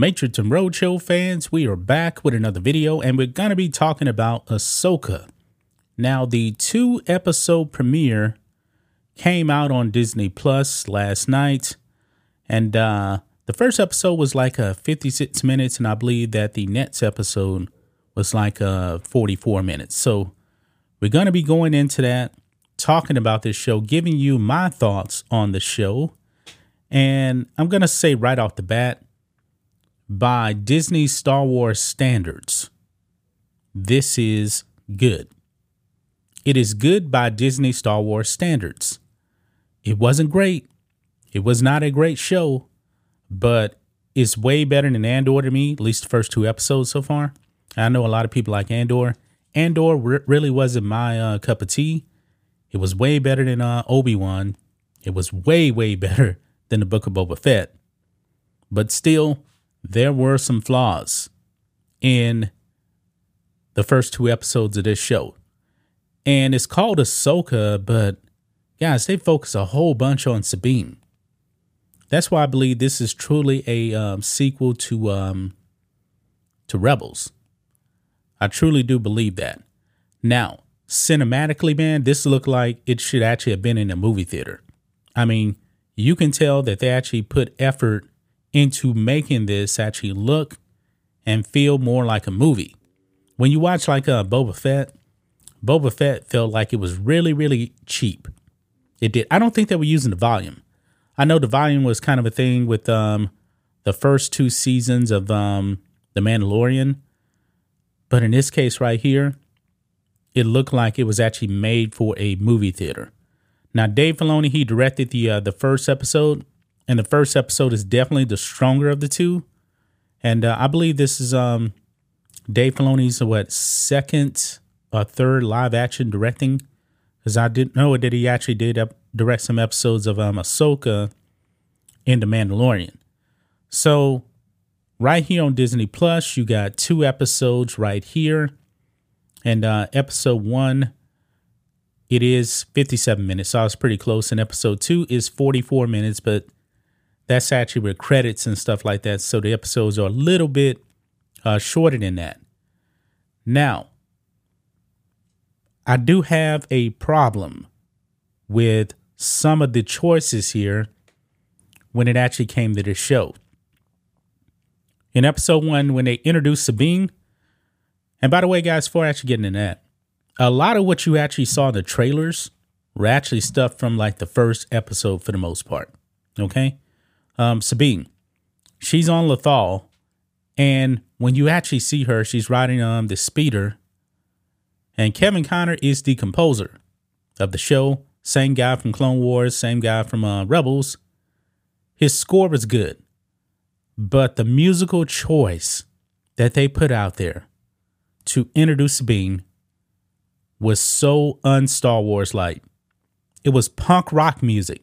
Matrix and Roadshow fans, we are back with another video and we're going to be talking about Ahsoka. Now, the two episode premiere came out on Disney Plus last night, and uh, the first episode was like a 56 minutes, and I believe that the next episode was like uh, 44 minutes. So, we're going to be going into that, talking about this show, giving you my thoughts on the show. And I'm going to say right off the bat, by Disney Star Wars standards, this is good. It is good by Disney Star Wars standards. It wasn't great. It was not a great show, but it's way better than Andor to me, at least the first two episodes so far. I know a lot of people like Andor. Andor re- really wasn't my uh, cup of tea. It was way better than uh, Obi Wan. It was way, way better than the Book of Boba Fett. But still, there were some flaws in the first two episodes of this show. And it's called Ahsoka, but guys, they focus a whole bunch on Sabine. That's why I believe this is truly a um, sequel to um, to Rebels. I truly do believe that. Now, cinematically, man, this looked like it should actually have been in a movie theater. I mean, you can tell that they actually put effort into making this actually look and feel more like a movie. When you watch like uh, Boba Fett, Boba Fett felt like it was really, really cheap. It did. I don't think they were using the volume. I know the volume was kind of a thing with um, the first two seasons of um, The Mandalorian, but in this case right here, it looked like it was actually made for a movie theater. Now, Dave Filoni he directed the uh, the first episode, and the first episode is definitely the stronger of the two. And uh, I believe this is um, Dave Filoni's what second or third live action directing, because I didn't know that he actually did direct some episodes of um, Ahsoka in The Mandalorian. So, right here on Disney Plus, you got two episodes right here, and uh, episode one it is 57 minutes. So I was pretty close. And episode two is 44 minutes, but that's actually with credits and stuff like that. So the episodes are a little bit uh, shorter than that. Now, I do have a problem with some of the choices here when it actually came to the show. In episode one, when they introduced Sabine, and by the way, guys, before actually getting into that, a lot of what you actually saw in the trailers were actually stuff from like the first episode for the most part. Okay. Um, Sabine, she's on Lothal, and when you actually see her, she's riding um the speeder. And Kevin Kiner is the composer of the show. Same guy from Clone Wars, same guy from uh, Rebels. His score was good, but the musical choice that they put out there to introduce Sabine was so un Star Wars like. It was punk rock music.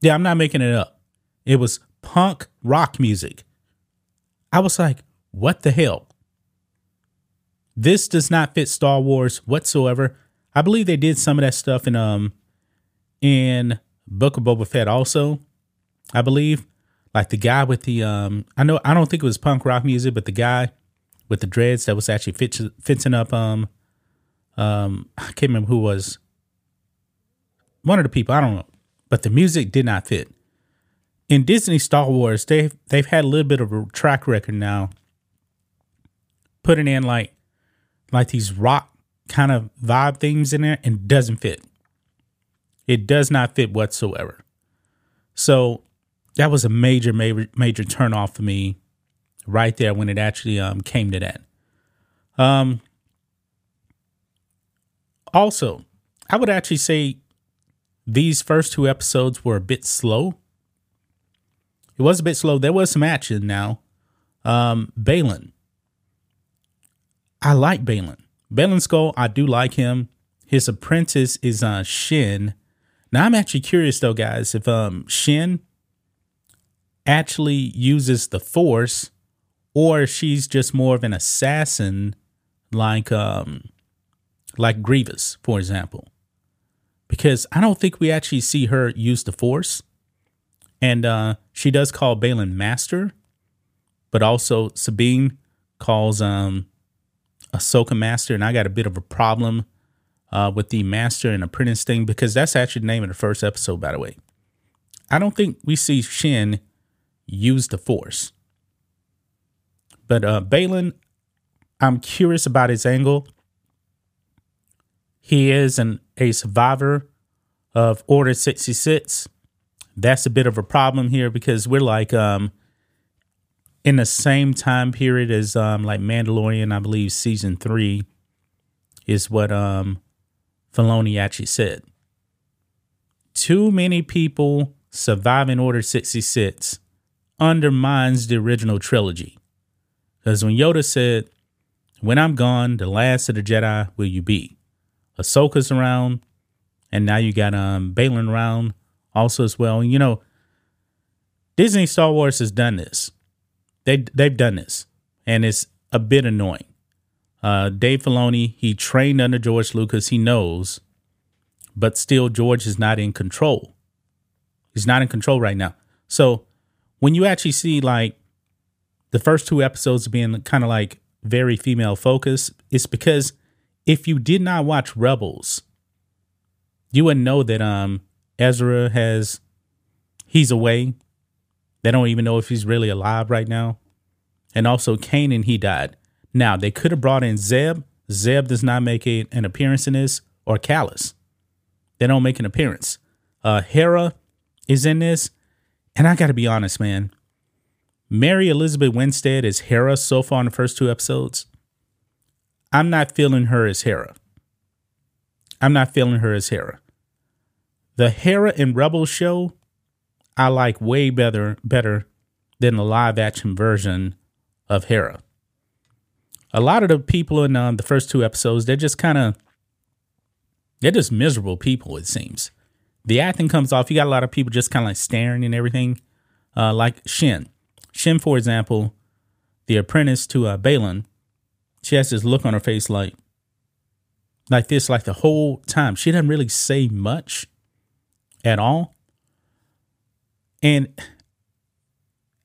Yeah, I'm not making it up. It was punk rock music. I was like, what the hell? This does not fit Star Wars whatsoever. I believe they did some of that stuff in um in Book of Boba Fett also. I believe like the guy with the um I know I don't think it was punk rock music, but the guy with the dreads that was actually fixing up um um, I can't remember who was one of the people. I don't know, but the music did not fit. In Disney Star Wars, they've they've had a little bit of a track record now, putting in like like these rock kind of vibe things in there, and doesn't fit. It does not fit whatsoever. So that was a major, major, major turn off for me right there when it actually um, came to that. Um, also, I would actually say these first two episodes were a bit slow. It was a bit slow. There was some action now. Um, Baylan. I like Baylan. Baylan Skoll, I do like him. His apprentice is uh, Shin. Now I'm actually curious though, guys, if um Shin actually uses the Force, or she's just more of an assassin, like um like Grievous, for example. Because I don't think we actually see her use the Force. And uh, she does call Baylan Master. but also Sabine calls um Ahsoka Master, and I got a bit of a problem uh, with the Master and Apprentice thing because that's actually the name of the first episode, by the way. I don't think we see Shin use the Force. But uh, Baylan, I'm curious about his angle. He is an a survivor of Order 66. That's a bit of a problem here because we're like um in the same time period as um like Mandalorian, I believe season three is what um Filoni actually said. Too many people surviving Order 66 undermines the original trilogy. Because when Yoda said, When I'm gone, the last of the Jedi will you be? Ahsoka's around, and now you got um Baylan around also as well. You know, Disney Star Wars has done this. They they've done this, and it's a bit annoying. Uh, Dave Filoni, he trained under George Lucas. He knows, but still, George is not in control. He's not in control right now. So when you actually see like the first two episodes being kind of like very female focused, it's because if you did not watch Rebels, you wouldn't know that um Ezra has he's away. They don't even know if he's really alive right now. And also Kanan, he died. Now they could have brought in Zeb. Zeb does not make a, an appearance in this, or Kallus. They don't make an appearance. Uh Hera is in this. And I gotta be honest, man. Mary Elizabeth Winstead is Hera so far in the first two episodes. I'm not feeling her as Hera. I'm not feeling her as Hera. The Hera and Rebels show, I like way better better than the live action version of Hera. A lot of the people in um, the first two episodes, they're just kind of they're just miserable people. It seems the acting comes off. You got a lot of people just kind of like staring and everything, uh, like Shin. Shin, for example, the apprentice to uh, Baylan, she has this look on her face like like this like the whole time. She doesn't really say much at all. And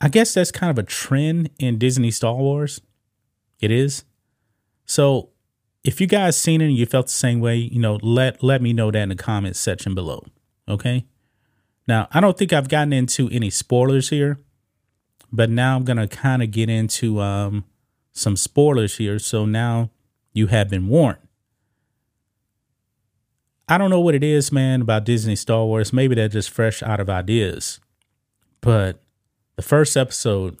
I guess that's kind of a trend in Disney Star Wars. It is. So if you guys seen it and you felt the same way, you know, let let me know that in the comments section below. Okay. Now I don't think I've gotten into any spoilers here, but now I'm gonna kind of get into um some spoilers here. So now you have been warned. I don't know what it is, man, about Disney Star Wars. Maybe they're just fresh out of ideas. But the first episode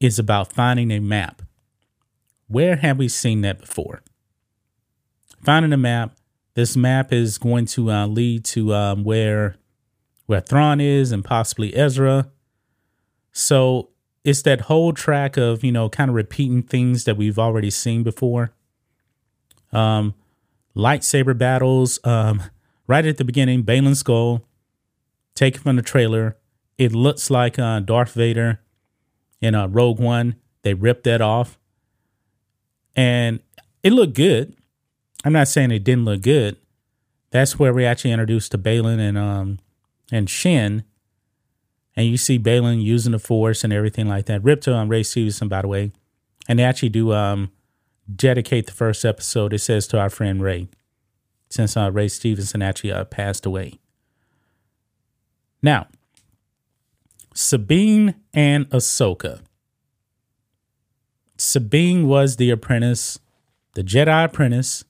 is about finding a map. Where have we seen that before? Finding a map. This map is going to uh, lead to um, where where Thrawn is and possibly Ezra. So it's that whole track of you know kind of repeating things that we've already seen before um lightsaber battles um right at the beginning Baylan Skoll taken from the trailer. It looks like uh Darth Vader in uh, Rogue One. They ripped that off. And it looked good. I'm not saying it didn't look good. That's where we actually introduced to Baylan and um and Shin and you see Baylan using the force and everything like that. Ripto and Ray Stevenson, by the way, and they actually do um, dedicate the first episode. It says to our friend Ray, since uh, Ray Stevenson actually uh, passed away. Now, Sabine and Ahsoka. Sabine was the apprentice, the Jedi apprentice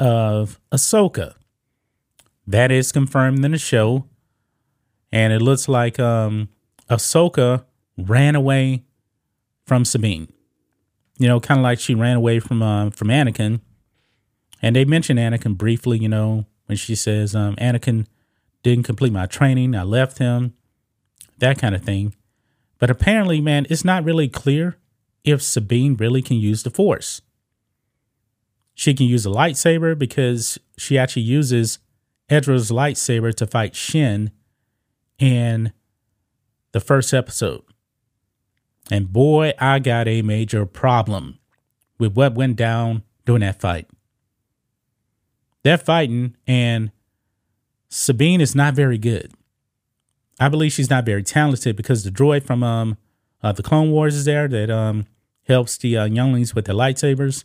of Ahsoka. That is confirmed in the show and it looks like um, Ahsoka ran away from Sabine. You know, kind of like she ran away from uh, from Anakin. And they mention Anakin briefly. You know, when she says um, Anakin didn't complete my training, I left him, that kind of thing. But apparently, man, it's not really clear if Sabine really can use the Force. She can use a lightsaber because she actually uses Ezra's lightsaber to fight Shin in the first episode. And boy, I got a major problem with what went down during that fight. They're fighting and Sabine is not very good. I believe she's not very talented because the droid from um uh, the Clone Wars is there that um helps the uh, younglings with their lightsabers.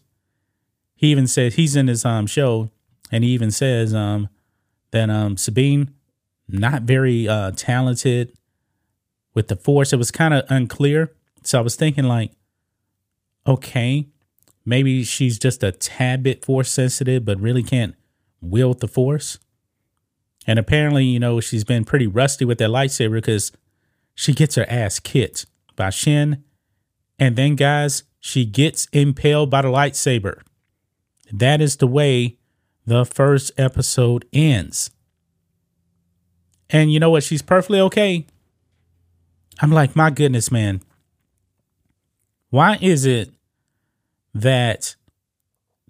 He even says he's in his um show, and he even says um that um Sabine not very uh talented with the Force. It was kind of unclear, so I was thinking like, okay, maybe she's just a tad bit Force sensitive, but really can't wield the Force. And apparently, you know, she's been pretty rusty with that lightsaber because she gets her ass kicked by Shin. And then, guys, she gets impaled by the lightsaber. That is the way the first episode ends. And you know what? She's perfectly okay. I'm like, my goodness, man. Why is it that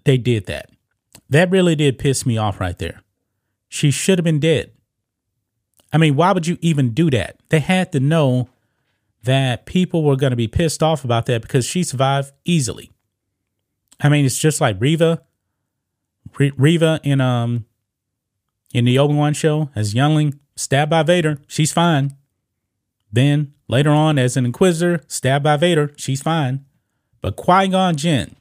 they did that? That really did piss me off right there. She should have been dead. I mean, why would you even do that? They had to know that people were going to be pissed off about that because she survived easily. I mean, it's just like Reva, Reva in um in the Obi Wan show as youngling stabbed by Vader, she's fine. Then later on, as an Inquisitor stabbed by Vader, she's fine. But Qui Gon Jinn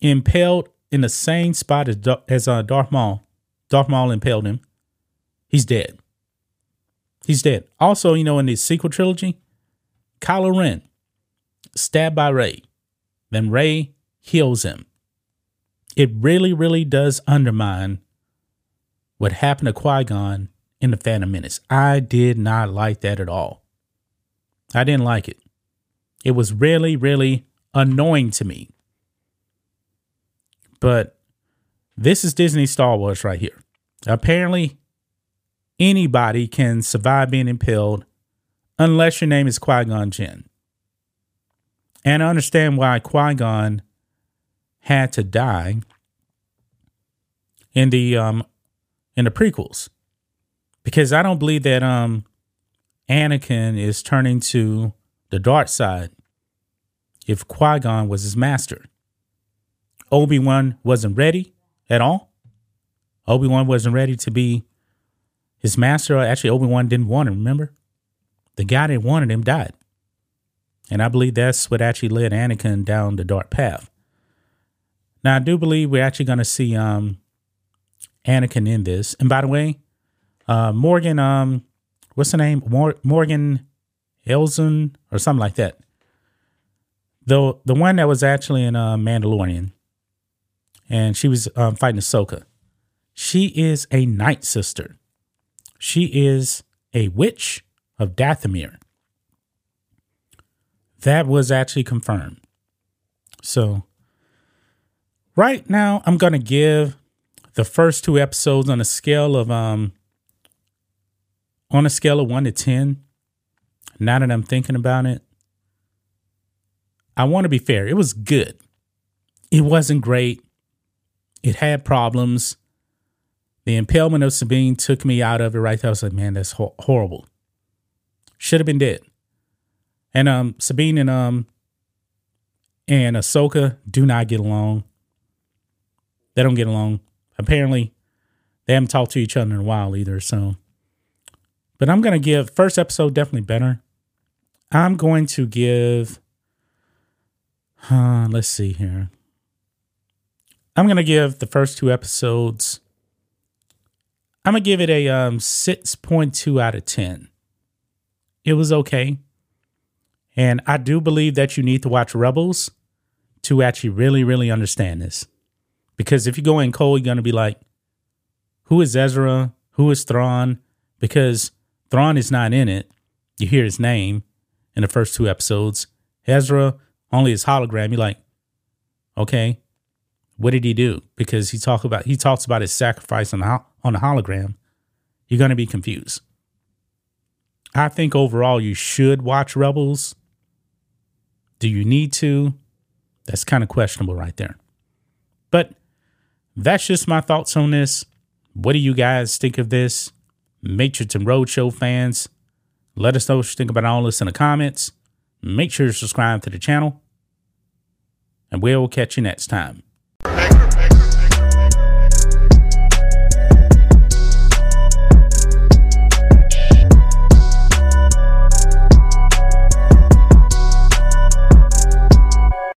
impaled in the same spot as as uh, Darth Maul. Darth Maul impaled him. He's dead. He's dead. Also, you know, in the sequel trilogy, Kylo Ren stabbed by Rey. Then Rey heals him. It really, really does undermine what happened to Qui Gon in the Phantom Menace. I did not like that at all. I didn't like it. It was really, really annoying to me. But this is Disney Star Wars right here. Apparently, anybody can survive being impaled unless your name is Qui Gon Jinn. And I understand why Qui Gon had to die in the um in the prequels, because I don't believe that um Anakin is turning to the dark side if Qui Gon was his master. Obi Wan wasn't ready at all. Obi Wan wasn't ready to be his master, actually, Obi Wan didn't want him, remember? The guy that wanted him died. And I believe that's what actually led Anakin down the dark path. Now, I do believe we're actually going to see um, Anakin in this. And by the way, uh, Morgan, um, what's the name? Mor- Morgan Elzen or something like that. The the one that was actually in uh, Mandalorian, and she was um, fighting Ahsoka. She is a night sister. She is a witch of Dathomir. That was actually confirmed. So, right now, I'm going to give the first two episodes on a scale of um on a scale of 1 to 10 now that i'm thinking about it i want to be fair it was good it wasn't great it had problems the impalement of Sabine took me out of it right there. I was like, man, that's ho- horrible. Should have been dead. And um, Sabine and um and Ahsoka do not get along. They don't get along. Apparently, they haven't talked to each other in a while either. So, but I'm gonna give first episode definitely better. I'm going to give. Uh, let's see here. I'm gonna give the first two episodes I'm gonna give it a um 6.2 out of 10. It was okay. And I do believe that you need to watch Rebels to actually really, really understand this. Because if you go in cold, you're gonna be like, who is Ezra? Who is Thrawn? Because Thrawn is not in it. You hear his name in the first two episodes. Ezra, only his hologram. You're like, okay, what did he do? Because he talk about he talks about his sacrifice on the on the hologram. You're going to be confused. I think overall you should watch Rebels. Do you need to? That's kind of questionable right there. But that's just my thoughts on this. What do you guys think of this? Matrix and Roadshow fans, let us know what you think about all this in the comments. Make sure to subscribe to the channel, and we'll catch you next time.